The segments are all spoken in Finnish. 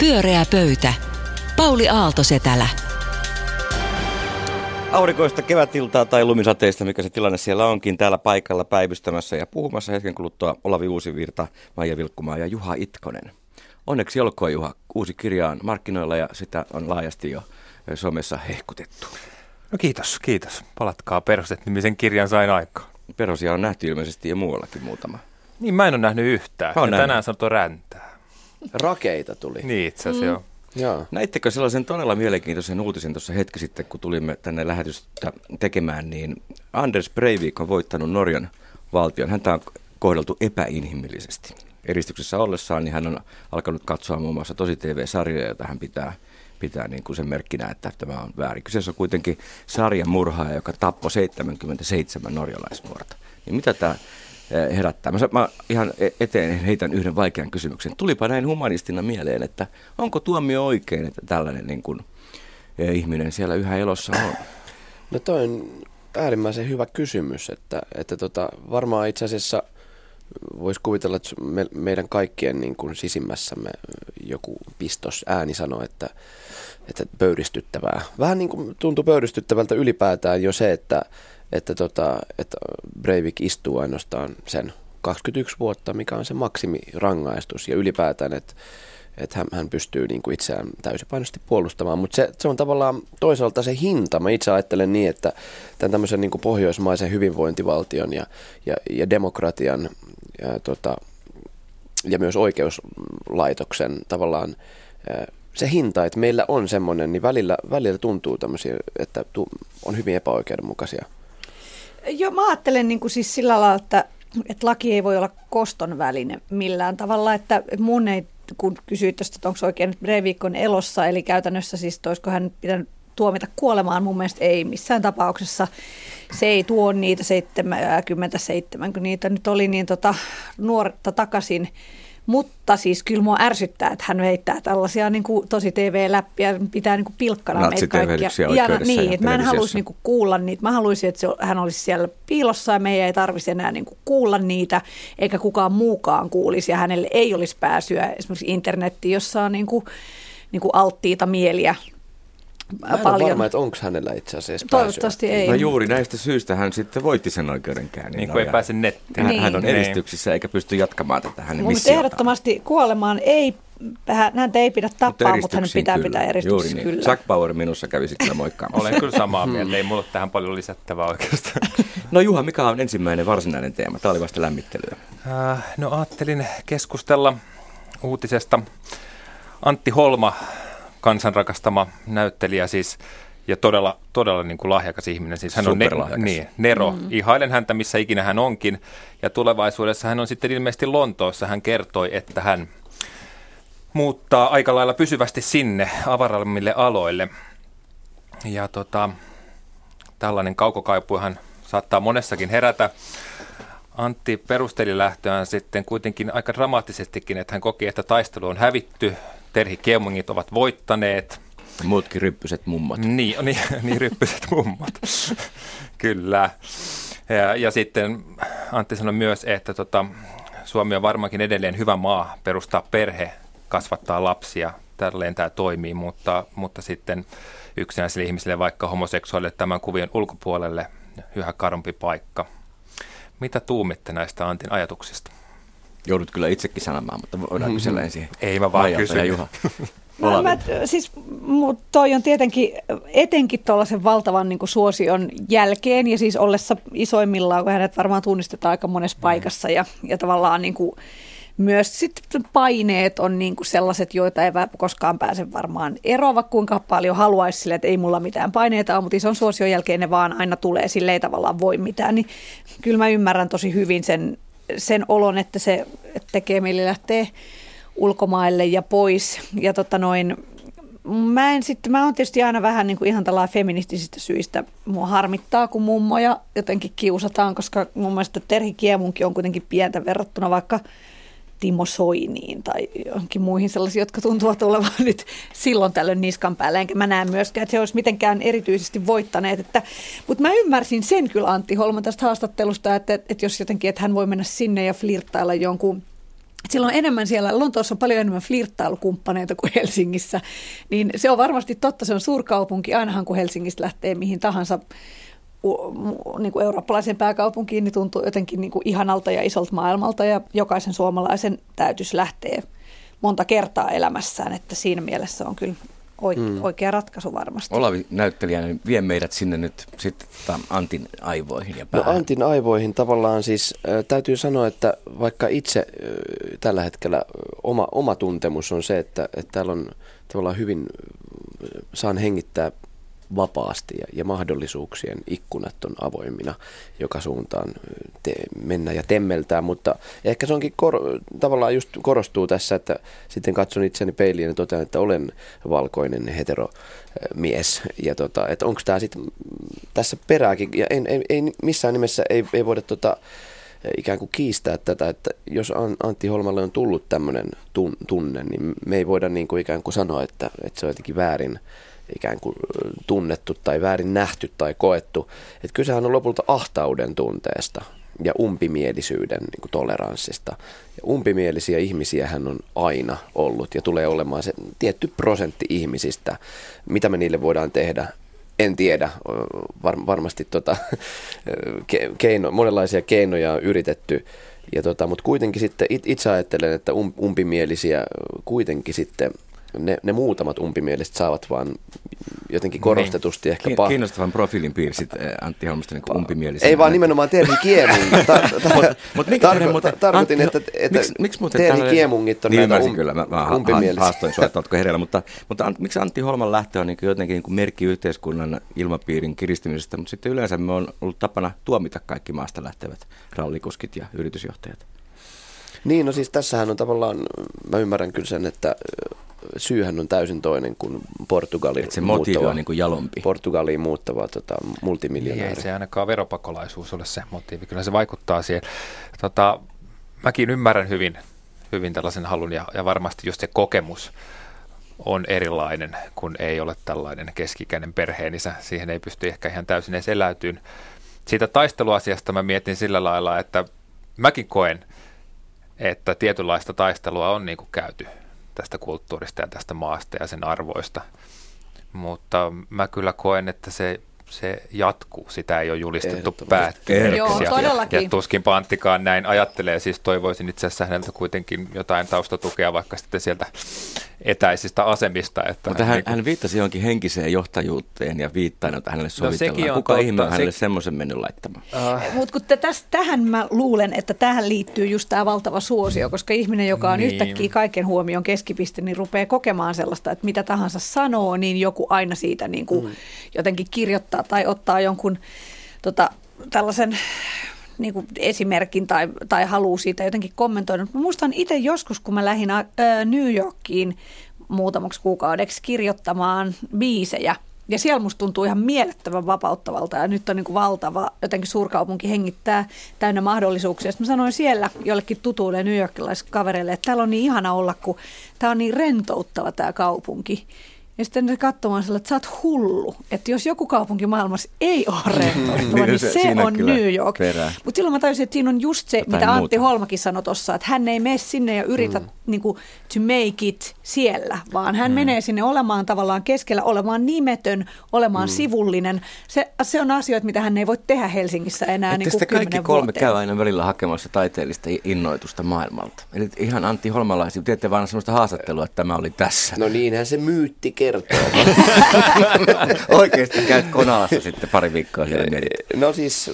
Pyöreä pöytä. Pauli Aalto-Setälä. Aurinkoista kevätiltaa tai lumisateista, mikä se tilanne siellä onkin, täällä paikalla päivystämässä ja puhumassa hetken kuluttua Olavi Uusivirta, Maija Vilkkumaa ja Juha Itkonen. Onneksi olkoon Juha, uusi kirja on markkinoilla ja sitä on laajasti jo somessa hehkutettu. No kiitos, kiitos. Palatkaa perustet nimisen kirjan sain aikaan. Perosia on nähty ilmeisesti jo muuallakin muutama. Niin mä en ole nähnyt yhtään. Mä oon ja nähnyt. tänään sanottu räntää. Rakeita tuli. Niin itse asiassa mm. joo. Joo. Näittekö sellaisen todella mielenkiintoisen uutisen tuossa hetki sitten, kun tulimme tänne lähetystä tekemään, niin Anders Breivik on voittanut Norjan valtion. Häntä on kohdeltu epäinhimillisesti. Eristyksessä ollessaan niin hän on alkanut katsoa muun muassa tosi TV-sarjoja, joita hän pitää, pitää niin kuin sen merkkinä, että tämä on väärin. Kyseessä on kuitenkin sarjan murhaaja, joka tappoi 77 norjalaisnuorta. Niin mitä tämä herättää? Mä, mä ihan e- eteen heitän yhden vaikean kysymyksen. Tulipa näin humanistina mieleen, että onko tuomio oikein, että tällainen niin kuin, eh, ihminen siellä yhä elossa on? No toi on äärimmäisen hyvä kysymys, että, että tota, varmaan itse asiassa voisi kuvitella, että me, meidän kaikkien niin kuin sisimmässämme joku pistos ääni sanoo, että, että pöyristyttävää. Vähän niin kuin tuntuu pöyristyttävältä ylipäätään jo se, että, että, tota, että Breivik istuu ainoastaan sen 21 vuotta, mikä on se maksimirangaistus ja ylipäätään, että että hän, hän pystyy niin kuin itseään täysipainoisesti puolustamaan. Mutta se, se on tavallaan toisaalta se hinta. Mä itse ajattelen niin, että tämän tämmöisen niin kuin pohjoismaisen hyvinvointivaltion ja, ja, ja demokratian ja, tota, ja myös oikeuslaitoksen tavallaan se hinta, että meillä on semmoinen, niin välillä, välillä tuntuu tämmöisiä, että on hyvin epäoikeudenmukaisia. Joo, mä ajattelen niin kuin siis sillä lailla, että, että laki ei voi olla koston väline millään tavalla, että mun ei, kun kysyit tuosta, että onko oikein nyt Breivik on elossa, eli käytännössä siis, olisiko hän pitänyt tuomita kuolemaan, mun mielestä ei missään tapauksessa. Se ei tuo niitä 77, kun niitä nyt oli niin tota, nuorta takaisin. Mutta siis kyllä mua ärsyttää, että hän heittää tällaisia niin kuin, tosi TV-läppiä, pitää niin kuin pilkkana meitä Natsitervehdyksiä kaikkia. ja niin, että mä en haluaisi niin kuin, kuulla niitä. Mä haluaisin, että se, hän olisi siellä piilossa ja meidän ei tarvitsisi enää niin kuin, kuulla niitä, eikä kukaan muukaan kuulisi ja hänelle ei olisi pääsyä esimerkiksi internettiin, jossa on niin kuin, niin kuin alttiita mieliä Mä en paljon. varma, että onko hänellä itse asiassa Toivottavasti pääsyä. ei. No juuri näistä syistä hän sitten voitti sen oikeudenkäynnin. Niin kuin ei Ja pääse nettiin. Hän, Niin. hän on Niin. eristyksissä eikä pysty jatkamaan tätä hänen Mun missiotaan. ehdottomasti kuolemaan ei, hän- häntä ei pidä tappaa, mutta, hänen eristyksiin pitää kyllä. pitää Juuri eristyksissä niin. kyllä. Jack Bauer minussa kävisi kyllä moikkaamassa. Olen kyllä samaa mieltä, ei mulla ole tähän paljon lisättävää oikeastaan. No Juha, mikä on ensimmäinen varsinainen teema? Tämä oli vasta lämmittelyä. Äh, no ajattelin keskustella uutisesta. Antti Holma, kansan rakastama näyttelijä siis, ja todella, todella niin kuin lahjakas ihminen. Siis hän on Superlahjakas. niin, Nero. Mm. Ihailen häntä missä ikinä hän onkin. Ja tulevaisuudessa hän on sitten ilmeisesti Lontoossa. Hän kertoi, että hän muuttaa aika lailla pysyvästi sinne avarammille aloille. Ja tota, tällainen kaukokaipuhan saattaa monessakin herätä. Antti perusteli lähtöään sitten kuitenkin aika dramaattisestikin, että hän koki, että taistelu on hävitty, Terhi Keumungit ovat voittaneet. Muutkin ryppyset mummat. Niin, niin, niin ryppyset mummat. Kyllä. Ja, ja sitten Antti sanoi myös, että tota, Suomi on varmaankin edelleen hyvä maa perustaa perhe, kasvattaa lapsia. Tälleen tämä toimii, mutta, mutta sitten yksinäisille ihmisille, vaikka homoseksuaalille tämän kuvion ulkopuolelle, yhä karumpi paikka. Mitä tuumitte näistä Antin ajatuksista? Joudut kyllä itsekin sanomaan, mutta voidaan kysellä ensin. Ei mä vaan kysyn. ja Juha. Olavi. mä, siis mut toi on tietenkin etenkin tuollaisen valtavan niin kuin suosion jälkeen ja siis ollessa isoimmillaan, kun hänet varmaan tunnistetaan aika monessa paikassa ja, ja tavallaan niin kuin myös sitten paineet on niin kuin sellaiset, joita ei koskaan pääse varmaan vaikka kuinka paljon haluaisi sille, että ei mulla mitään paineita ole, mutta ison suosion jälkeen ne vaan aina tulee, sille ei tavallaan voi mitään, niin kyllä mä ymmärrän tosi hyvin sen, sen olon, että se tekee mieli lähteä ulkomaille ja pois. Ja tota noin, mä en sitten, mä oon tietysti aina vähän niin kuin ihan tällä feministisistä syistä. Mua harmittaa, kun mummoja jotenkin kiusataan, koska mun mielestä Terhi Kiemunkin on kuitenkin pientä verrattuna vaikka Timo Soiniin tai johonkin muihin sellaisiin, jotka tuntuvat olevan nyt silloin tällöin niskan päällä. Enkä mä näe myöskään, että he olisi mitenkään erityisesti voittaneet. Että, mutta mä ymmärsin sen kyllä Antti Holman tästä haastattelusta, että, että jos jotenkin, että hän voi mennä sinne ja flirttailla jonkun silloin enemmän siellä, Lontoossa on paljon enemmän flirttailukumppaneita kuin Helsingissä, niin se on varmasti totta, se on suurkaupunki, ainahan kun Helsingistä lähtee mihin tahansa niin kuin eurooppalaisen pääkaupunkiin, niin tuntuu jotenkin niin kuin ihanalta ja isolta maailmalta ja jokaisen suomalaisen täytyisi lähteä monta kertaa elämässään, että siinä mielessä on kyllä mm. oikea ratkaisu varmasti. Olavi näyttelijänä niin vie meidät sinne nyt sitten tota Antin aivoihin ja no, päähän. No Antin aivoihin tavallaan siis äh, täytyy sanoa, että vaikka itse äh, tällä hetkellä oma, oma tuntemus on se, että, että täällä on tavallaan hyvin, äh, saan hengittää vapaasti ja, ja mahdollisuuksien ikkunat on avoimina joka suuntaan te, mennä ja temmeltää, mutta ehkä se onkin kor, tavallaan just korostuu tässä, että sitten katson itseni peiliin ja totean, että olen valkoinen heteromies. Ja tota, että onko tämä sitten tässä perääkin ja ei, ei, ei missään nimessä ei, ei voida tota, ikään kuin kiistää tätä, että jos Antti Holmalle on tullut tämmöinen tunne, niin me ei voida niin kuin ikään kuin sanoa, että, että se on jotenkin väärin ikään kuin tunnettu tai väärin nähty tai koettu. Että kysehän on lopulta ahtauden tunteesta ja umpimielisyyden niin kuin toleranssista. Ja umpimielisiä ihmisiä hän on aina ollut ja tulee olemaan se tietty prosentti ihmisistä. Mitä me niille voidaan tehdä, en tiedä. Var, varmasti tota, keino, monenlaisia keinoja on yritetty. Ja tota, mutta kuitenkin sitten itse ajattelen, että um, umpimielisiä kuitenkin sitten ne, ne muutamat umpimieliset saavat vaan jotenkin korostetusti niin. ehkä pah... Kiinnostavan profiilin piirsit eh, Antti Holmasta niin umpimielisen. Ei vaan nimenomaan Terhi Kiemung. Mutta mikä tarko- tarkoitin, että, että miksi, miksi muuten Terhi Kiemungit on niin näitä um, kyllä, mä, mä umpimielisiä. haastoin sua, että oletko hereillä, mutta, mutta miksi Antti Holman lähtö on niin jotenkin niin kuin merkki yhteiskunnan ilmapiirin kiristymisestä, mutta sitten yleensä me on ollut tapana tuomita kaikki maasta lähtevät rallikuskit ja yritysjohtajat. Niin, no siis tässähän on tavallaan, mä ymmärrän kyllä sen, että syyhän on täysin toinen kuin Portugalin Et se motiivi on niin kuin jalompi. Portugaliin muuttava tota, multimiljonääri. Ei se ainakaan veropakolaisuus ole se motiivi. Kyllä se vaikuttaa siihen. Tota, mäkin ymmärrän hyvin, hyvin tällaisen halun ja, ja varmasti just se kokemus on erilainen, kun ei ole tällainen keskikäinen perheenisä. Siihen ei pysty ehkä ihan täysin edes eläytyyn. Siitä taisteluasiasta mä mietin sillä lailla, että mäkin koen, että tietynlaista taistelua on niin kuin käyty tästä kulttuurista ja tästä maasta ja sen arvoista. Mutta mä kyllä koen, että se se jatkuu. Sitä ei ole julistettu päättyneeksi. Joo, ja, ja tuskin Panttikaan näin ajattelee. Siis toivoisin itse asiassa häneltä kuitenkin jotain taustatukea vaikka sitten sieltä etäisistä asemista. Että Mutta hän, niin kuin... hän viittasi johonkin henkiseen johtajuuteen ja viittaan, että hänelle no, sovitellaan. No, Kuka totta. ihme on hänelle se... semmoisen mennyt laittamaan? Uh. Mutta tähän mä luulen, että tähän liittyy just tämä valtava suosio, koska ihminen, joka on niin. yhtäkkiä kaiken huomion keskipiste, niin rupeaa kokemaan sellaista, että mitä tahansa sanoo, niin joku aina siitä niin kuin mm. jotenkin kirjoittaa tai ottaa jonkun tota, tällaisen niin kuin esimerkin tai, tai haluaa siitä jotenkin kommentoida. Mä muistan itse joskus, kun mä lähdin ä, New Yorkiin muutamaksi kuukaudeksi kirjoittamaan biisejä. Ja siellä musta tuntuu ihan mielettömän vapauttavalta ja nyt on niin kuin valtava, jotenkin suurkaupunki hengittää täynnä mahdollisuuksia. Sitten mä sanoin siellä jollekin tutuille New Yorkilaisille kavereille, että täällä on niin ihana olla, kun tämä on niin rentouttava tämä kaupunki. Ja sitten ne katsomaan sillä, että sä oot hullu. Että jos joku kaupunki maailmassa ei ole rentouttava, niin, niin se, se on New York. Mutta silloin mä tajusin, että siinä on just se, Jotain mitä Antti muuta. Holmakin sanoi tuossa, että hän ei mene sinne ja yritä mm. niin kuin, to make it siellä, vaan hän mm. menee sinne olemaan tavallaan keskellä, olemaan nimetön, olemaan mm. sivullinen. Se, se on asioita, mitä hän ei voi tehdä Helsingissä enää Että niin kuin kaikki kolme vuoteen. käy aina välillä hakemassa taiteellista innoitusta maailmalta. Eli ihan Antti Holmalaisi, teette vaan sellaista haastattelua, että tämä oli tässä. No niinhän se myytti kertoo. Oikeasti käyt Konalassa sitten pari viikkoa siellä mietit. No siis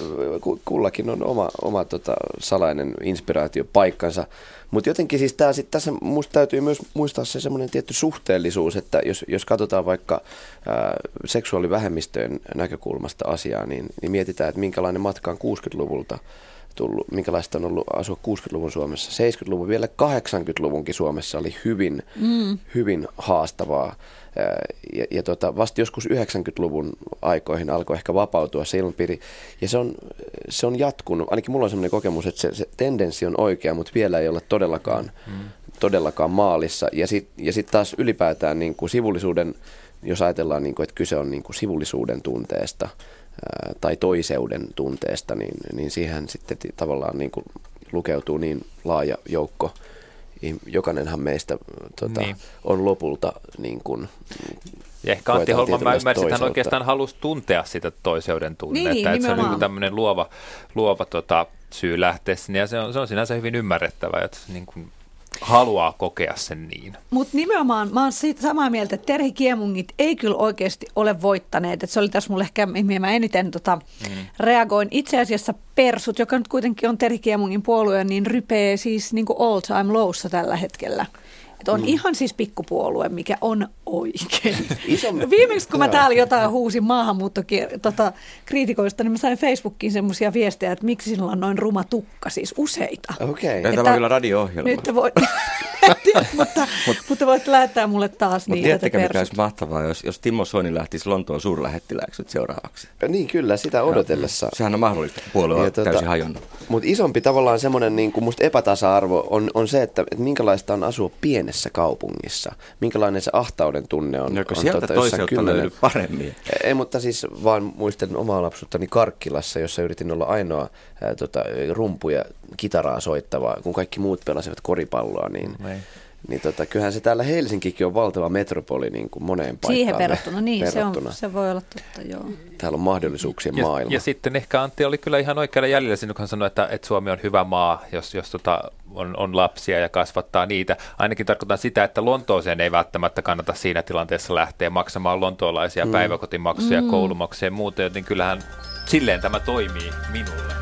kullakin on oma, oma tota, salainen inspiraatiopaikkansa. Mutta jotenkin siis tää, sit, tässä musta täytyy myös muistaa se semmoinen tietty suhteellisuus, että jos, jos katsotaan vaikka ää, seksuaalivähemmistöjen näkökulmasta asiaa, niin, niin mietitään, että minkälainen matka on 60-luvulta tullut, minkälaista on ollut asua 60-luvun Suomessa. 70-luvun, vielä 80-luvunkin Suomessa oli hyvin, mm. hyvin haastavaa. Ja, ja tota, vasta joskus 90-luvun aikoihin alkoi ehkä vapautua se ilmapiiri. Ja se on, se on jatkunut. Ainakin mulla on sellainen kokemus, että se, se tendenssi on oikea, mutta vielä ei ole todellakaan, mm. todellakaan maalissa. Ja sitten ja sit taas ylipäätään niin kuin sivullisuuden, jos ajatellaan, niin kuin, että kyse on niin kuin sivullisuuden tunteesta tai toiseuden tunteesta, niin, niin siihen sitten tavallaan niin kuin lukeutuu niin laaja joukko jokainenhan meistä tota, Niin. on lopulta niin kuin, Ja ehkä Antti Holman, mä ymmärsin, että hän oikeastaan halusi tuntea sitä toiseuden tunnetta. Niin, että se on niin tämmöinen luova, luova tota, syy lähteä sinne, ja se on, se on sinänsä hyvin ymmärrettävää, että niin kuin haluaa kokea sen niin. Mutta nimenomaan mä oon siitä samaa mieltä, että Terhi Kiemungit ei kyllä oikeasti ole voittaneet. Et se oli tässä mulle ehkä, mihin mä eniten tota, mm. reagoin. Itse asiassa Persut, joka nyt kuitenkin on Terhi Kiemungin puolue, niin rypee siis niin all time lowssa tällä hetkellä. Et on mm. ihan siis pikkupuolue, mikä on oikein. Iso- Viimeksi kun mä täällä jotain huusin maahanmuuttokriitikoista, tota, kriitikoista, niin mä sain Facebookiin semmoisia viestejä, että miksi sinulla on noin ruma tukka, siis useita. okei. Ja Okay. tämä on kyllä radio-ohjelma. Nyt te voit, mutta, mutta voit lähettää mulle taas Mutta niitä tiedättekö, te mikä olisi mahtavaa, jos, jos Timo Soini lähtisi Lontoon suurlähettilääksi seuraavaksi? Niin kyllä, sitä odotellessa. Sehän on mahdollista, puolue on Ja tota- täysin hajonnut. Mutta isompi tavallaan semmoinen niin kuin musta epätasa-arvo on, on se, että, että minkälaista on asua pienessä kaupungissa. Minkälainen se ahtauden tunne on. No, kun on sieltä jossain toiselta kymmenen- löydy paremmin. Ei, mutta siis vaan muistelin omaa lapsuuttani Karkkilassa, jossa yritin olla ainoa ää, tota, rumpu- ja kitaraa soittava, kun kaikki muut pelasivat koripalloa, niin, Niin. Niin tota, kyllähän se täällä Helsinkikin on valtava metropoli niin kuin moneen paikkaan. Siihen verrattuna, niin verrattuna. Se, on, se voi olla totta, joo. Täällä on mahdollisuuksien Ja, maailma. ja sitten ehkä Antti oli kyllä ihan oikealla jäljellä siinä, kun hän sanoi, että, että Suomi on hyvä maa, jos, jos tota, on, on lapsia ja kasvattaa niitä. Ainakin tarkoitan sitä, että Lontooseen ei välttämättä kannata siinä tilanteessa lähteä maksamaan lontoolaisia mm. päiväkotimaksuja, mm. koulumaksuja ja muuta, joten kyllähän silleen tämä toimii minulle.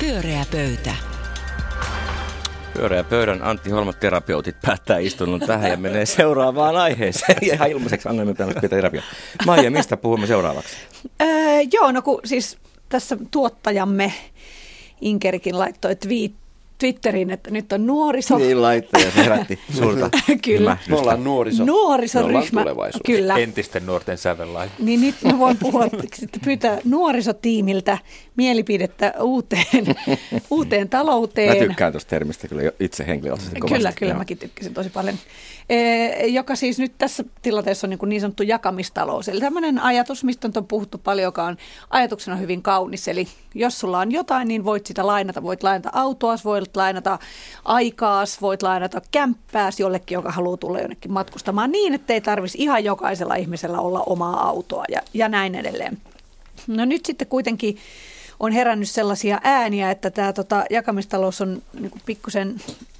Pyöreä pöytä. Pyöreä pöydän Antti Holma terapeutit päättää istunnon tähän ja menee seuraavaan aiheeseen. Ja ihan ilmaiseksi annamme tällaista terapia. Maija, mistä puhumme seuraavaksi? Öö, joo, no kun siis tässä tuottajamme Inkerikin laittoi twiit, Twitteriin, että nyt on nuoriso. Niin laittoi ja se herätti suurta Kyllä. Me ollaan nuoriso. Me Nuorisoryhmä. tulevaisuus. Kyllä. Entisten nuorten sävellain. Niin nyt mä voin puhua, että pyytää nuorisotiimiltä mielipidettä uuteen, uuteen Mä talouteen. tykkään tuosta termistä kyllä jo itse henkilökohtaisesti kovasti. Kyllä, kyllä, Joo. mäkin tykkäsin tosi paljon. Ee, joka siis nyt tässä tilanteessa on niin, kuin niin sanottu jakamistalous. Eli tämmöinen ajatus, mistä on puhuttu paljon, joka on ajatuksena hyvin kaunis. Eli jos sulla on jotain, niin voit sitä lainata. Voit lainata autoas, voit lainata aikaas, voit lainata kämppääs jollekin, joka haluaa tulla jonnekin matkustamaan niin, että ei tarvitsisi ihan jokaisella ihmisellä olla omaa autoa ja, ja näin edelleen. No nyt sitten kuitenkin on herännyt sellaisia ääniä, että tämä tota, jakamistalous on niin pikkusen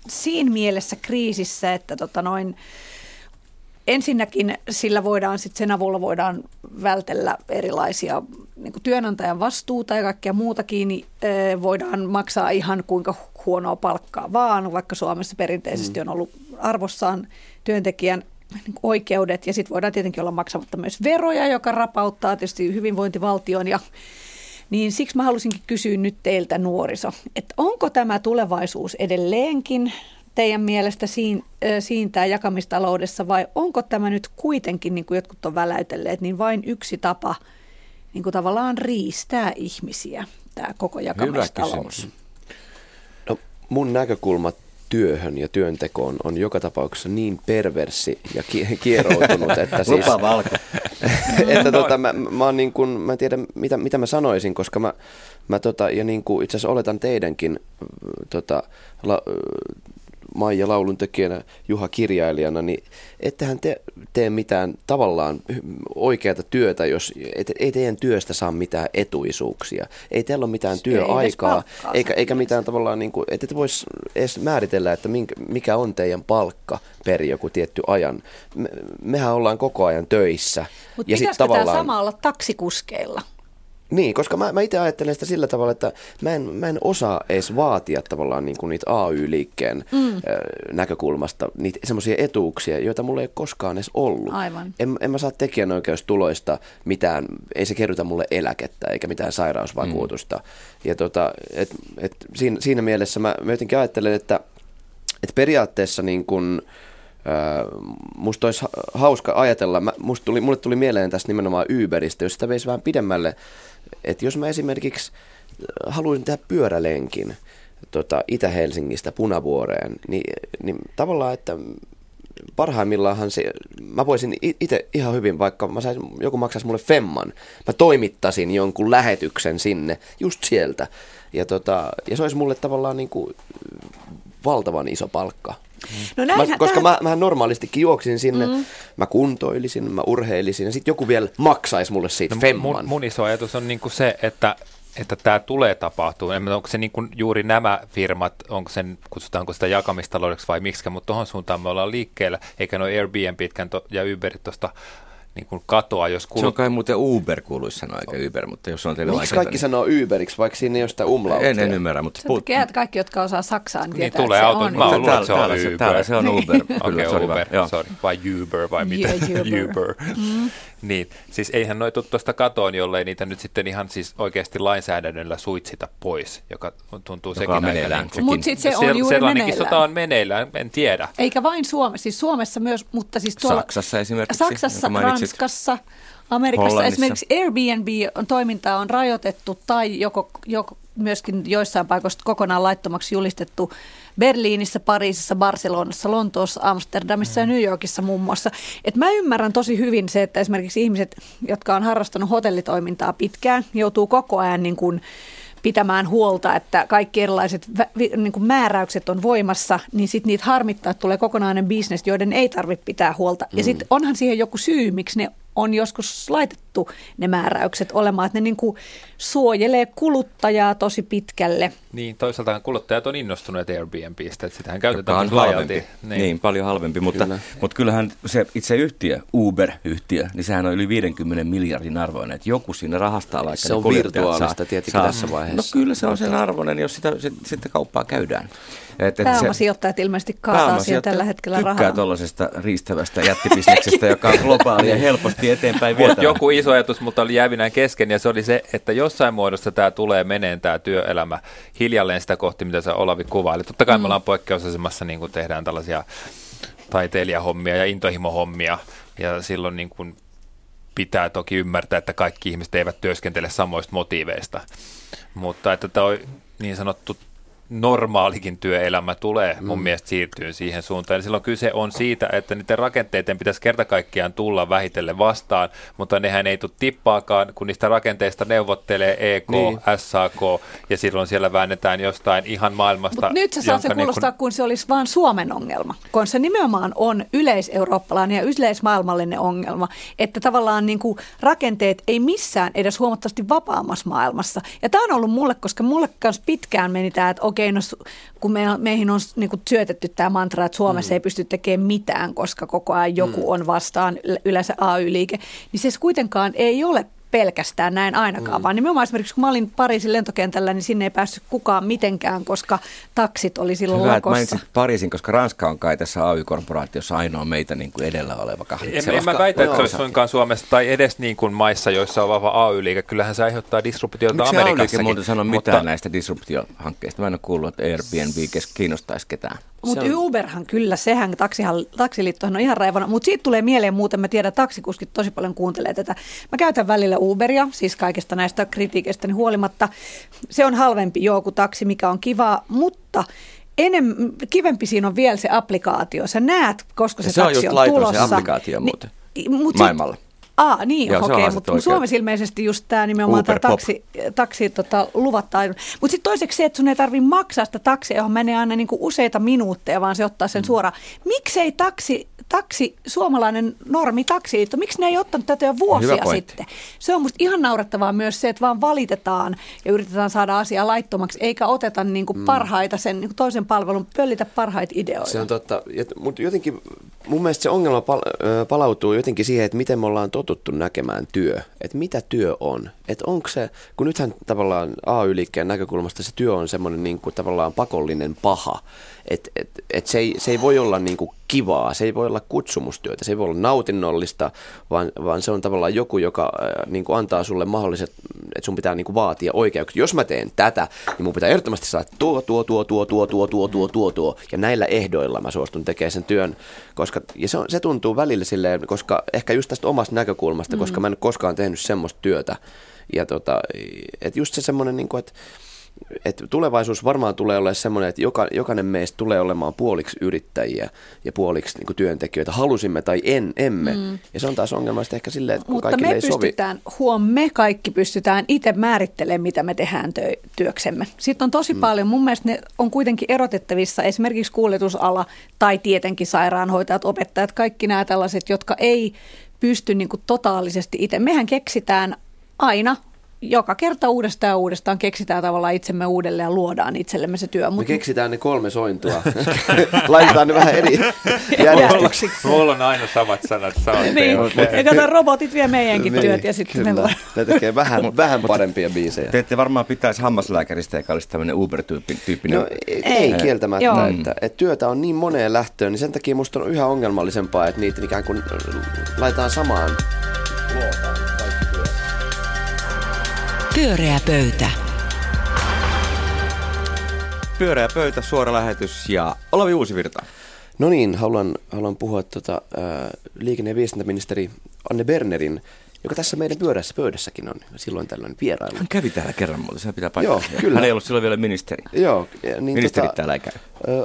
siinä mielessä kriisissä, että tota, noin, ensinnäkin sillä voidaan sit sen avulla voidaan vältellä erilaisia niin työnantajan vastuuta ja kaikkea muutakin, niin voidaan maksaa ihan kuinka huonoa palkkaa vaan, vaikka Suomessa perinteisesti on ollut arvossaan työntekijän niin oikeudet. Ja sitten voidaan tietenkin olla maksamatta myös veroja, joka rapauttaa tietysti hyvinvointivaltion. Ja niin siksi mä halusinkin kysyä nyt teiltä nuoriso, että onko tämä tulevaisuus edelleenkin teidän mielestä siin, siintää jakamistaloudessa vai onko tämä nyt kuitenkin, niin kuin jotkut on väläytelleet, niin vain yksi tapa niin kuin tavallaan riistää ihmisiä, tämä koko jakamistalous? No, mun näkökulma työhön ja työntekoon on joka tapauksessa niin perversi ja ki- kieroutunut, että siis, alku. että tota, mä, mä, oon niin kuin, mä en tiedä mitä, mitä mä sanoisin, koska mä, mä tota, ja niin kuin itse asiassa oletan teidänkin tota, la, Maija laulun tekijänä, Juha kirjailijana, niin ettehän te tee mitään tavallaan oikeaa työtä, jos et, ei teidän työstä saa mitään etuisuuksia. Ei teillä ole mitään Ei edes työaikaa, palkkaa eikä, eikä mitään tavallaan, niin kuin, että et vois edes määritellä, että minkä, mikä on teidän palkka per joku tietty ajan. Me, mehän ollaan koko ajan töissä. Mutta pitäisikö tavallaan... tämä sama olla taksikuskeilla? Niin, koska mä, mä itse ajattelen sitä sillä tavalla, että mä en, mä en osaa edes vaatia tavallaan niin kuin niitä AY-liikkeen mm. ö, näkökulmasta niitä semmoisia etuuksia, joita mulla ei ole koskaan edes ollut. Aivan. En, en mä saa tekijänoikeustuloista mitään, ei se kerrytä mulle eläkettä eikä mitään sairausvakuutusta. Mm. Ja tota, et, et siinä, siinä mielessä mä, mä jotenkin ajattelen, että, että periaatteessa niin kuin, musta olisi hauska ajatella, mä, musta tuli, mulle tuli mieleen tästä nimenomaan Uberistä, jos sitä veisi vähän pidemmälle, että jos mä esimerkiksi haluaisin tehdä pyörälenkin tota, Itä-Helsingistä Punavuoreen, niin, niin tavallaan, että parhaimmillaanhan se mä voisin itse ihan hyvin, vaikka mä saisin, joku maksaisi mulle femman, mä toimittasin jonkun lähetyksen sinne, just sieltä. Ja, tota, ja se olisi mulle tavallaan niin kuin valtavan iso palkka. No näinhän, mä, koska tähän... mä, mä normaalistikin juoksin sinne, mm. mä kuntoilisin, mä urheilisin ja sitten joku vielä maksaisi mulle siitä no, femman. Mun, mun iso ajatus on niin kuin se, että että tämä tulee tapahtumaan. onko se niin kuin juuri nämä firmat, onko sen, kutsutaanko sitä jakamistaloudeksi vai miksi, mutta tuohon suuntaan me ollaan liikkeellä, eikä nuo Airbnb ja Uberit tuosta niin kuin katoa, jos kulut... Se on kai muuten Uber kuuluisi sanoa, eikä Uber, mutta jos on teille Miksi kaikki niin... sanoo Uberiksi, vaikka siinä ei ole sitä umlauttia? En, en ymmärrä, mutta... Se takia, että kaikki, jotka osaa saksaa, niin, niin tulee auto. On. Mä luulen, että se on Uber. Täällä se on Uber. Okei, okay, Uber, sorry. Vai Uber vai mitä? Yeah, Uber. Mm. Niin, siis eihän noi tuosta katoon, jollei niitä nyt sitten ihan siis oikeasti lainsäädännöllä suitsita pois, joka tuntuu joka sekin meneillään. Niin Mutta sitten se on juuri Sellainenkin meneillään. sota on meneillään, en tiedä. Eikä vain Suomessa, siis Suomessa myös, mutta siis tuolla... Saksassa esimerkiksi. Saksassa, Ranskassa, Amerikassa esimerkiksi Airbnb-toimintaa on rajoitettu tai joko, joko myöskin joissain paikoissa kokonaan laittomaksi julistettu Berliinissä, Pariisissa, Barcelonassa, Lontoossa, Amsterdamissa ja New Yorkissa muun muassa. Et mä ymmärrän tosi hyvin se, että esimerkiksi ihmiset, jotka on harrastanut hotellitoimintaa pitkään, joutuu koko ajan niin kuin pitämään huolta, että kaikki erilaiset niin kuin määräykset on voimassa, niin sitten niitä harmittaa, että tulee kokonainen bisnes, joiden ei tarvitse pitää huolta. Mm. Ja sitten onhan siihen joku syy, miksi ne on joskus laitettu ne määräykset olemaan, että ne niin kuin suojelee kuluttajaa tosi pitkälle. Niin, toisaalta kuluttajat on innostuneet Airbnbistä, että sitähän käytetään on halvempi. Niin. niin, paljon halvempi, mutta, Kyllä. mutta kyllähän se itse yhtiö, Uber-yhtiö, niin sehän on yli 50 miljardin arvoinen, että joku siinä rahastaa vaikka Se on virtuaalista tietenkin tässä vaiheessa. No kyllä se on sen arvoinen, jos sitä, sitä kauppaa käydään. Et, et Pääomasijoittajat se, ilmeisesti kaataa siihen tällä hetkellä rahaa. Tykkää tuollaisesta riistävästä jättibisneksestä, joka on globaali ja helposti eteenpäin vietävä. Joku iso ajatus, mutta oli jäävinään kesken, ja se oli se, että jossain muodossa tämä tulee meneen tämä työelämä hiljalleen sitä kohti, mitä sä Olavi kuvaili. Totta kai mm. me ollaan poikkeusasemassa, niin kuin tehdään tällaisia taiteilijahommia ja intohimohommia, ja silloin niin kuin pitää toki ymmärtää, että kaikki ihmiset eivät työskentele samoista motiiveista. Mutta että tämä on niin sanottu normaalikin työelämä tulee mun mm. mielestä siirtyy siihen suuntaan. Eli silloin kyse on siitä, että niiden rakenteiden pitäisi kerta kaikkiaan tulla vähitellen vastaan, mutta nehän ei tule tippaakaan, kun niistä rakenteista neuvottelee EK, niin. SAK, ja silloin siellä väännetään jostain ihan maailmasta. Mut nyt se saa se kuulostaa, niin kun... se olisi vain Suomen ongelma, kun se nimenomaan on yleiseurooppalainen ja yleismaailmallinen ongelma, että tavallaan niin kuin rakenteet ei missään edes huomattavasti vapaammassa maailmassa. Ja tämä on ollut mulle, koska mulle kanssa pitkään meni tämä, että okei, no kun me, meihin on niin kuin syötetty tämä mantra, että Suomessa mm. ei pysty tekemään mitään, koska koko ajan joku mm. on vastaan, yleensä AY-liike, niin se kuitenkaan ei ole pelkästään näin ainakaan, mm. vaan nimenomaan esimerkiksi kun mä olin Pariisin lentokentällä, niin sinne ei päässyt kukaan mitenkään, koska taksit oli silloin Hyvä, lakossa. Hyvä, Pariisin, koska Ranska on kai tässä AY-korporaatiossa ainoa meitä niin kuin edellä oleva kahvitse. En, en mä väitä, että se olisi suinkaan Suomessa tai edes niin kuin maissa, joissa on vahva AY-liike. Kyllähän se aiheuttaa disruptiota Miksi Amerikassakin. Miksi muuten sano mutta... mitään näistä disruptiohankkeista? Mä en ole kuullut, että Airbnb kiinnostaisi ketään. Mutta on... Uberhan kyllä, sehän taksihan, taksiliittohan on ihan raivona. Mutta siitä tulee mieleen muuten, mä tiedän, taksikuskit tosi paljon kuuntelee tätä. Mä käytän välillä Uberia, siis kaikesta näistä kritiikeistä niin huolimatta. Se on halvempi joo kuin taksi, mikä on kiva, mutta enem, kivempi siinä on vielä se applikaatio. Sä näet, koska se, se taksi on, on tulossa. se applikaatio muuten. Ni, mut maailmalla. Sit, Ah, niin, okei, okay, mutta Suomessa ilmeisesti just tämä nimenomaan tämä taksi, taksi tota, luvattaa. Mutta sitten toiseksi se, että sun ei tarvitse maksaa sitä taksia, johon menee aina niinku useita minuutteja, vaan se ottaa sen mm. suoraan. Miksei taksi, taksi, suomalainen normi taksiliitto, miksi ne ei ottanut tätä jo vuosia sitten? Se on musta ihan naurettavaa myös se, että vaan valitetaan ja yritetään saada asiaa laittomaksi, eikä oteta niinku mm. parhaita sen niinku toisen palvelun, pöllitä parhaita ideoita. Se on totta, mutta jotenkin mun mielestä se ongelma palautuu jotenkin siihen, että miten me ollaan totuttu näkemään työ. Että mitä työ on. Että onko se, kun nythän tavallaan AY-liikkeen näkökulmasta se työ on semmoinen niin kuin tavallaan pakollinen paha. Että et, et se, ei, se ei voi olla niin kuin kivaa, se ei voi olla kutsumustyötä, se ei voi olla nautinnollista, vaan, vaan se on tavallaan joku, joka äh, niin kuin antaa sulle mahdolliset, että sun pitää niin kuin vaatia oikeuksia. Jos mä teen tätä, niin mun pitää ehdottomasti saada tuo, tuo, tuo, tuo, tuo, tuo, tuo, tuo, tuo, tuo. Ja näillä ehdoilla mä suostun tekemään sen työn, koska, ja se, on, se tuntuu välillä silleen, koska ehkä just tästä omasta näkökulmasta, mm. koska mä en koskaan tehnyt semmoista työtä. Ja tota, että just se semmoinen, niin kuin, että että tulevaisuus varmaan tulee olemaan semmoinen, että joka, jokainen meistä tulee olemaan puoliksi yrittäjiä ja puoliksi niin työntekijöitä, halusimme tai en, emme. Mm. Ja se on taas ongelmallista ehkä silleen, että Mutta me ei pystytään, sovi. huom, me kaikki pystytään itse määrittelemään, mitä me tehdään tö- työksemme. Sitten on tosi mm. paljon, mun mielestä ne on kuitenkin erotettavissa, esimerkiksi kuljetusala tai tietenkin sairaanhoitajat, opettajat, kaikki nämä tällaiset, jotka ei pysty niin kuin totaalisesti itse. Mehän keksitään aina joka kerta uudestaan ja uudestaan keksitään tavallaan itsemme uudelleen ja luodaan itsellemme se työ. Me keksitään ne kolme sointua. Laitetaan ne vähän eri järjestyksiksi. Mulla on aina samat sanat. niin, ja kato, robotit vie meidänkin niin, työt ja sitten me voidaan. Ne tekee vähän, vähän parempia biisejä. Te ette varmaan pitäisi hammaslääkäristä, joka olisi tämmöinen Uber-tyyppinen. No, ei, ei kieltämättä. Joo. Että, että, työtä on niin moneen lähtöön, niin sen takia musta on yhä ongelmallisempaa, että niitä ikään kuin laitetaan samaan Pyöreä pöytä. Pyöreä pöytä, suora lähetys ja Olavi Uusivirta. No niin, haluan, haluan puhua tuota, äh, liikenne- ja viestintäministeri Anne Bernerin, joka tässä meidän pyörässä pöydässäkin on silloin tällöin vierailu. Hän kävi täällä kerran, mutta se pitää paikkaa. Joo, kyllä. Hän ei ollut silloin vielä ministeri. Joo. Niin Ministerit tota, täällä ei käy.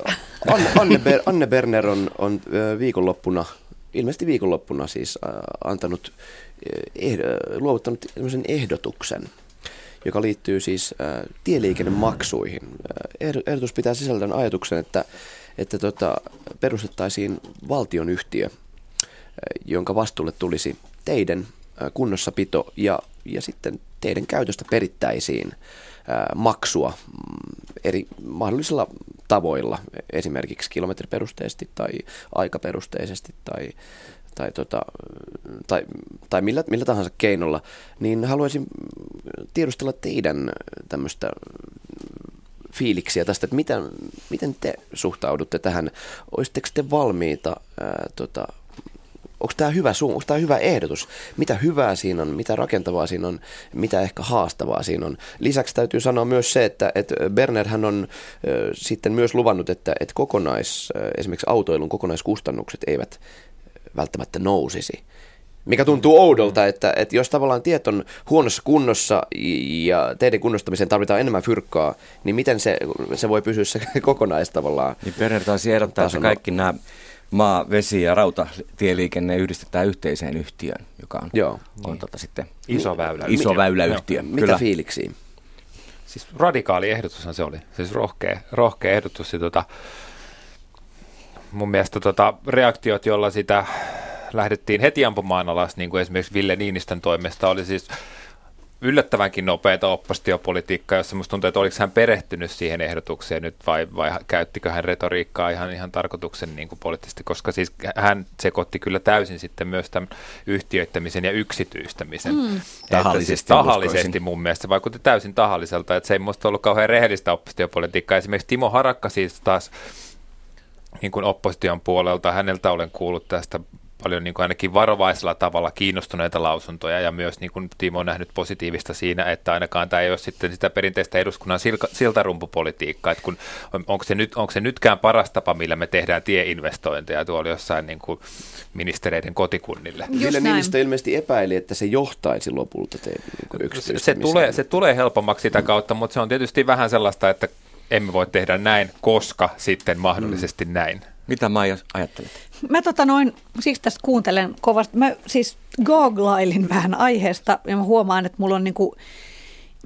Äh, Anne, Anne, Ber, Anne Berner on, on äh, viikonloppuna, ilmeisesti viikonloppuna siis äh, antanut, äh, eh, luovuttanut ehdotuksen – joka liittyy siis äh, tieliikennemaksuihin. Äh, ehdotus pitää sisällön ajatuksen, että, että tota, perustettaisiin valtionyhtiö, äh, jonka vastuulle tulisi teiden äh, kunnossapito ja, ja sitten teidän käytöstä perittäisiin maksua mm, eri mahdollisilla tavoilla, esimerkiksi kilometriperusteisesti tai aikaperusteisesti tai tai, tota, tai, tai millä, millä tahansa keinolla, niin haluaisin tiedustella teidän tämmöistä fiiliksiä tästä, että miten, miten te suhtaudutte tähän? Olisitteko te valmiita, ää, tota, onko tämä hyvä, tämä hyvä ehdotus? Mitä hyvää siinä on, mitä rakentavaa siinä on, mitä ehkä haastavaa siinä on? Lisäksi täytyy sanoa myös se, että, että Berner hän on ä, sitten myös luvannut, että, että kokonais, esimerkiksi autoilun kokonaiskustannukset eivät välttämättä nousisi. Mikä tuntuu oudolta, että, että jos tavallaan tiet on huonossa kunnossa ja teidän kunnostamiseen tarvitaan enemmän fyrkkaa, niin miten se, se voi pysyä se kokonais tavallaan? Niin Berner taisi ehdottaa, että kaikki nämä maa, vesi ja rautatieliikenne yhdistetään yhteiseen yhtiöön, joka on, Joo. on niin. tota sitten iso väylä. Iso väyläyhtiö. Mitä Kyllä. fiiliksiä? Siis radikaali ehdotushan se oli, siis rohkea, rohkea ehdotus. Ja tota, mun mielestä tota, reaktiot, joilla sitä lähdettiin heti ampumaan alas, niin kuin esimerkiksi Ville Niinistön toimesta, oli siis yllättävänkin nopeita oppositiopolitiikkaa, jossa musta tuntuu, että oliko hän perehtynyt siihen ehdotukseen nyt vai, vai käyttikö hän retoriikkaa ihan, ihan tarkoituksen niin kuin poliittisesti, koska siis hän sekoitti kyllä täysin sitten myös tämän yhtiöittämisen ja yksityistämisen. Mm. Tahallisesti, siis tahallisesti mun mielestä se vaikutti täysin tahalliselta, että se ei musta ollut kauhean rehellistä oppositiopolitiikkaa. Esimerkiksi Timo Harakka siis taas niin kuin opposition puolelta, häneltä olen kuullut tästä paljon niin kuin ainakin varovaisella tavalla kiinnostuneita lausuntoja ja myös niin kuin Timo on nähnyt positiivista siinä, että ainakaan tämä ei ole sitten sitä perinteistä eduskunnan silka, siltarumpupolitiikkaa, että kun, onko, se nyt, onko se nytkään paras tapa, millä me tehdään tieinvestointeja tuolla jossain niin kuin ministereiden kotikunnille. Ville Niinistö ilmeisesti epäili, että se johtaisi lopulta teidän niin se tulee, se tulee helpommaksi sitä kautta, mutta se on tietysti vähän sellaista, että emme voi tehdä näin, koska sitten mahdollisesti mm. näin. Mitä mä ajattelet? Mä tota noin, siksi tästä kuuntelen kovasti. Mä siis googlailin vähän aiheesta ja mä huomaan, että mulla on niinku,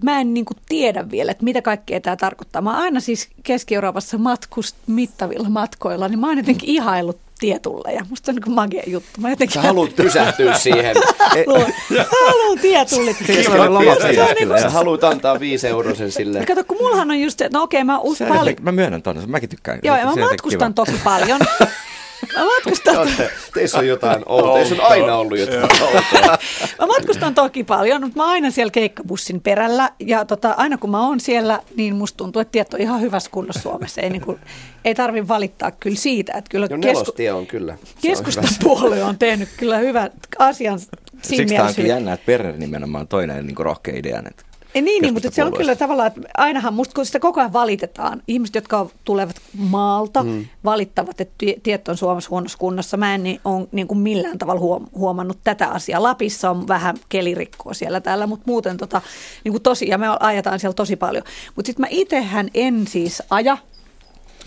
mä en niinku tiedä vielä, että mitä kaikkea tämä tarkoittaa. Mä aina siis Keski-Euroopassa matkust mittavilla matkoilla, niin mä oon jotenkin ihaillut tietulleja. Musta on niin magia juttu. Mä jotenkin... Sä haluat pysähtyä siihen. Haluan tietullit. Sä haluat antaa viisi eurosen sille. Kato, kun mullahan on just, no okei, mä uskon paljon. Mä myönnän tonne, mäkin tykkään. Joo, ja mä matkustan toki paljon. Mä matkustan... Te, teissä on jotain outoa. Teissä on aina ollut jotain outoa. mä matkustan toki paljon, mutta mä oon aina siellä keikkabussin perällä. Ja tota, aina kun mä oon siellä, niin musta tuntuu, että tiet on ihan hyvässä kunnossa Suomessa. Ei, niin kuin, ei tarvi valittaa kyllä siitä. Että kyllä jo kesku... on kyllä. Keskustapuolue on, on tehnyt kyllä hyvät asian Siksi tämä onkin jännä, että Perner nimenomaan toinen niin rohkea idea. Että Ei niin, niin mutta se on kyllä tavallaan, että ainahan musta kun sitä koko ajan valitetaan, ihmiset, jotka tulevat maalta, mm. valittavat, että tiet on Suomessa huonossa kunnossa. Mä en niin, ole niin kuin millään tavalla huom- huomannut tätä asiaa. Lapissa on vähän kelirikkoa siellä täällä, mutta muuten tota, niin kuin tosi, ja me ajetaan siellä tosi paljon. Mutta sitten mä itsehän en siis aja,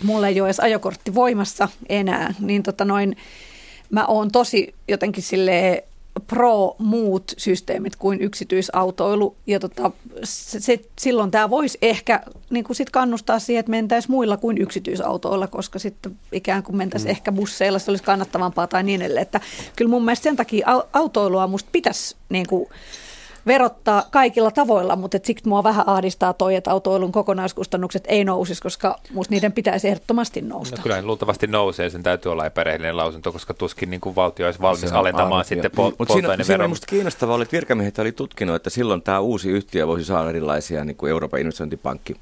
mulla ei ole edes ajokortti voimassa enää, niin tota noin, mä oon tosi jotenkin silleen pro muut systeemit kuin yksityisautoilu. Ja tota, se, se, silloin tämä voisi ehkä niin kuin sit kannustaa siihen, että mentäisiin muilla kuin yksityisautoilla, koska sitten ikään kuin mentäisiin mm. ehkä busseilla, se olisi kannattavampaa tai niin edelleen. Että kyllä mun mielestä sen takia autoilua musta pitäisi niin kuin, verottaa kaikilla tavoilla, mutta siksi mua vähän ahdistaa toi, että autoilun kokonaiskustannukset ei nousisi, koska musta niiden pitäisi ehdottomasti nousta. No, kyllä luultavasti nousee, sen täytyy olla epärehellinen lausunto, koska tuskin niin kuin valtio olisi valmis alentamaan aivan, sitten po- Mutta siinä, siinä minusta kiinnostavaa oli, että virkamiehet oli tutkinut, että silloin tämä uusi yhtiö voisi saada erilaisia niin kuin Euroopan investointipankki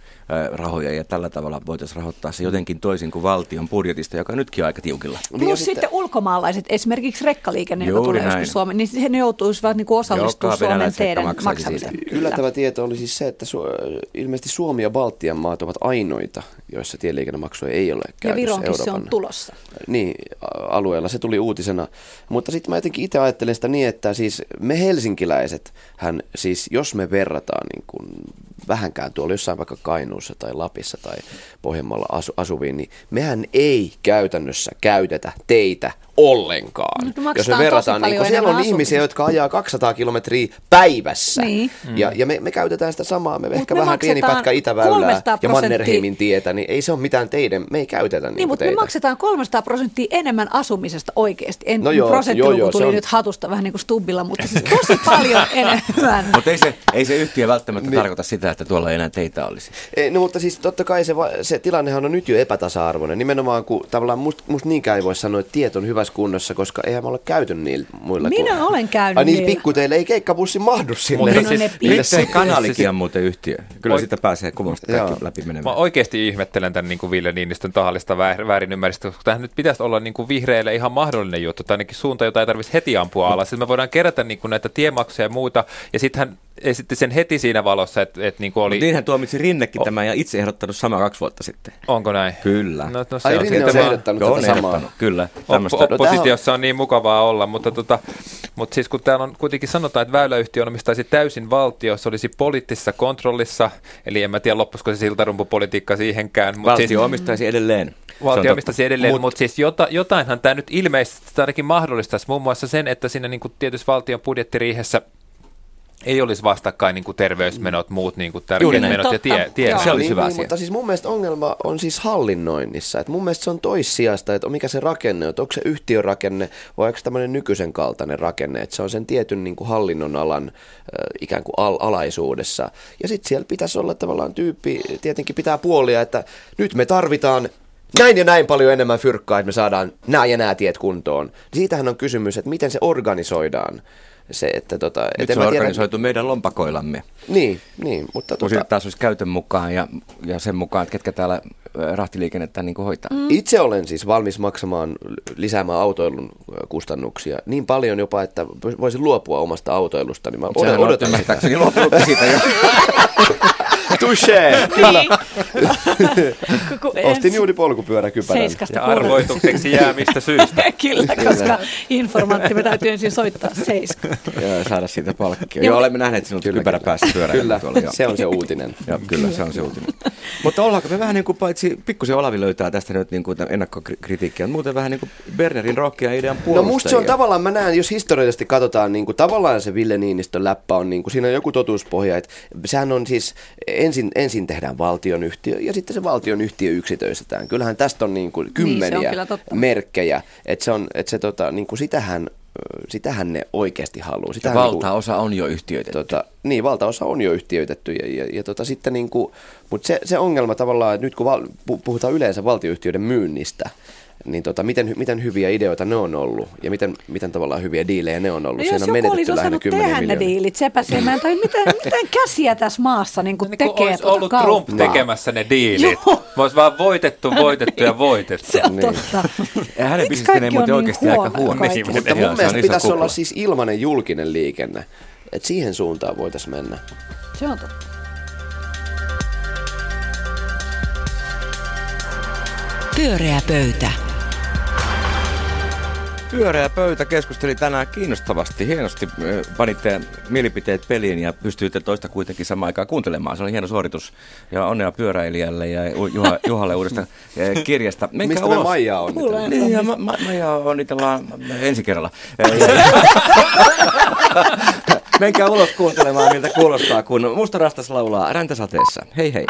rahoja ja tällä tavalla voitaisiin rahoittaa se jotenkin toisin kuin valtion budjetista, joka nytkin on aika tiukilla. Plus niin sitten, sitten ulkomaalaiset, esimerkiksi rekkaliikenne, joka tulee joskus Suomeen, niin he joutuisivat niin osallistumaan Suomen teidän maksamiseen. Yllättävä tieto oli siis se, että su- ilmeisesti Suomi ja Baltian maat ovat ainoita, joissa tieliikennemaksuja ei ole käytössä Ja Vironkin Euroopan. se on tulossa. Niin, alueella. Se tuli uutisena. Mutta sitten mä jotenkin itse ajattelen sitä niin, että siis me helsinkiläiset, hän siis jos me verrataan niin kuin vähänkään tuolla jossain vaikka Kainuussa tai Lapissa tai Pohjanmaalla asu, asuviin, niin mehän ei käytännössä käytetä teitä ollenkaan. No, jos me verrataan, niin kun siellä on asumista. ihmisiä, jotka ajaa 200 kilometriä päivässä. Niin. Ja, ja me, me käytetään sitä samaa. Me Mut ehkä me vähän pieni pätkä Itäväylää ja Mannerheimin tietä, niin ei se ole mitään teidän, me ei käytetä niin, niin mutta teitä. me maksetaan 300 prosenttia enemmän asumisesta oikeasti. En no joo, joo, joo, tuli on... nyt hatusta vähän niin kuin Stubbilla, mutta siis tosi paljon enemmän. mutta ei se, ei se yhtiö välttämättä niin. tarkoita sitä, että tuolla ei enää teitä olisi. Ei, no mutta siis totta kai se, se tilannehan on nyt jo epätasa-arvoinen. Nimenomaan kun tavallaan musta must niinkään ei voi sanoa, että tiet on hyvässä kunnossa, koska eihän me ole käyty niillä muilla. Minä kuin... olen käynyt Ai niin, pikkuteille ei keikkabussi mahdu sinne. Mutta siis, siis kanalikin on muuten yhtiö. Kyllä o... sitä pääsee kuvasta kaikki läpi menemään. Mä oikeasti ihmettelen tämän niin kuin Ville Niinistön tahallista väärin ymmärrystä, koska tähän nyt pitäisi olla niin kuin vihreille ihan mahdollinen juttu, tai ainakin suunta, jota ei tarvitsisi heti ampua alas. Sitten me voidaan kerätä niin kuin näitä tiemaksuja ja muuta, ja sittenhän esitti sen heti siinä valossa, että, että niin kuin oli... Mut niinhän tuomitsi Rinnekin tämän ja itse ehdottanut sama kaksi vuotta sitten. Onko näin? Kyllä. No, no se Ai on Rinne on ehdottanut tätä samaa. Kyllä. Op- oppositiossa on niin mukavaa olla, mutta, tota, mutta siis kun täällä on kuitenkin sanotaan, että väyläyhtiö omistaisi täysin valtio, se olisi poliittisessa kontrollissa, eli en mä tiedä loppuisiko se siltarumpupolitiikka siihenkään. Mutta valtio siis, omistaisi edelleen. Valtio omistaisi edelleen, Mut, mutta siis jota, jotainhan tämä nyt ilmeisesti ainakin mahdollistaisi, muun muassa sen, että siinä niin tietysti valtion budjettiriihessä – ei olisi vastakkain niin kuin terveysmenot, muut niin kuin tärkeät menot Totta. ja tie, tie. se olisi niin, hyvä niin, asia. Mutta siis mun mielestä ongelma on siis hallinnoinnissa. että mun mielestä se on toissijasta, että mikä se rakenne on. Onko se yhtiörakenne vai onko tämmöinen nykyisen kaltainen rakenne. Että se on sen tietyn niin kuin hallinnon alan äh, ikään kuin al- alaisuudessa. Ja sitten siellä pitäisi olla tavallaan tyyppi, tietenkin pitää puolia, että nyt me tarvitaan näin ja näin paljon enemmän fyrkkaa, että me saadaan nämä ja nämä tiet kuntoon. Siitähän on kysymys, että miten se organisoidaan se, että tota, Nyt se on organisoitu tiedä... meidän lompakoillamme. Niin, niin mutta... Kun tota... taas olisi käytön mukaan ja, ja sen mukaan, että ketkä täällä rahtiliikennettä niin hoitaa. Mm. Itse olen siis valmis maksamaan, lisäämään autoilun kustannuksia niin paljon jopa, että voisin luopua omasta autoilusta. Niin mä odotan, odotan sitä. siitä jo. Touché, kyllä. Ostin juuri polkupyöräkypärän. Ja arvoitukseksi jää mistä syystä. kyllä, koska informaatti me täytyy ensin soittaa seiska. ja saada siitä palkkia. Joo, olemme nähneet sinut kypärä päässä pyörään. Kyllä, tuolla, se on se uutinen. Joo, kyllä, se on se uutinen. Mutta ollaanko me vähän niin kuin paitsi pikkusen Olavi löytää tästä nyt niin kuin ennakkokritiikkiä, muuten vähän niin kuin Bernerin rockia idean puolustajia. No musta se on tavallaan, mä näen, jos historiallisesti katsotaan, niin kuin tavallaan se Ville Niinistön läppä on, niin kuin, siinä on joku totuuspohja, että sehän on siis ensin, ensin tehdään valtionyhtiö ja sitten se valtionyhtiö yksityistetään. Kyllähän tästä on niin kuin kymmeniä niin, merkkejä, että se on, että se tota, niin kuin sitähän sitähän ne oikeasti haluaa. Sitähän valtaosa niin kuin, on jo yhtiöitetty. Tota, niin, valtaosa on jo yhtiöitetty. Ja, ja, ja tota, sitten niin kuin, mutta se, se ongelma tavallaan, että nyt kun val, puhutaan yleensä valtioyhtiöiden myynnistä, niin tota, miten, miten hyviä ideoita ne on ollut ja miten, miten tavallaan hyviä diilejä ne on ollut. No Siinä jos on joku olisi osannut tehdä ne diilit, sepä se. Mä en tai miten, miten käsiä tässä maassa niinku niin kuin no, niin tekee. Olisi tuota ollut kautta. Trump tekemässä ne diilit. Joo. Olisi vaan voitettu, voitettu ja voitettu. se on niin. totta. Ja hänen bisnes menee muuten niin oikeasti huono, aika huono. Niin, mutta mun mielestä pitäisi olla siis ilmainen julkinen liikenne. että siihen suuntaan voitaisiin mennä. Se on totta. Pyöreä pöytä. Pyöreä pöytä keskusteli tänään kiinnostavasti. Hienosti panitte mielipiteet peliin ja pystyitte toista kuitenkin samaan aikaan kuuntelemaan. Se oli hieno suoritus. Ja onnea pyöräilijälle ja Juha, Juhalle uudesta kirjasta. Menkää Mistä me Maijaa on? Niin, ja ma- ma- Maija onnitellaan ensi kerralla. Menkää ulos kuuntelemaan, miltä kuulostaa, kun Musta Rastas laulaa Räntäsateessa. Hei hei.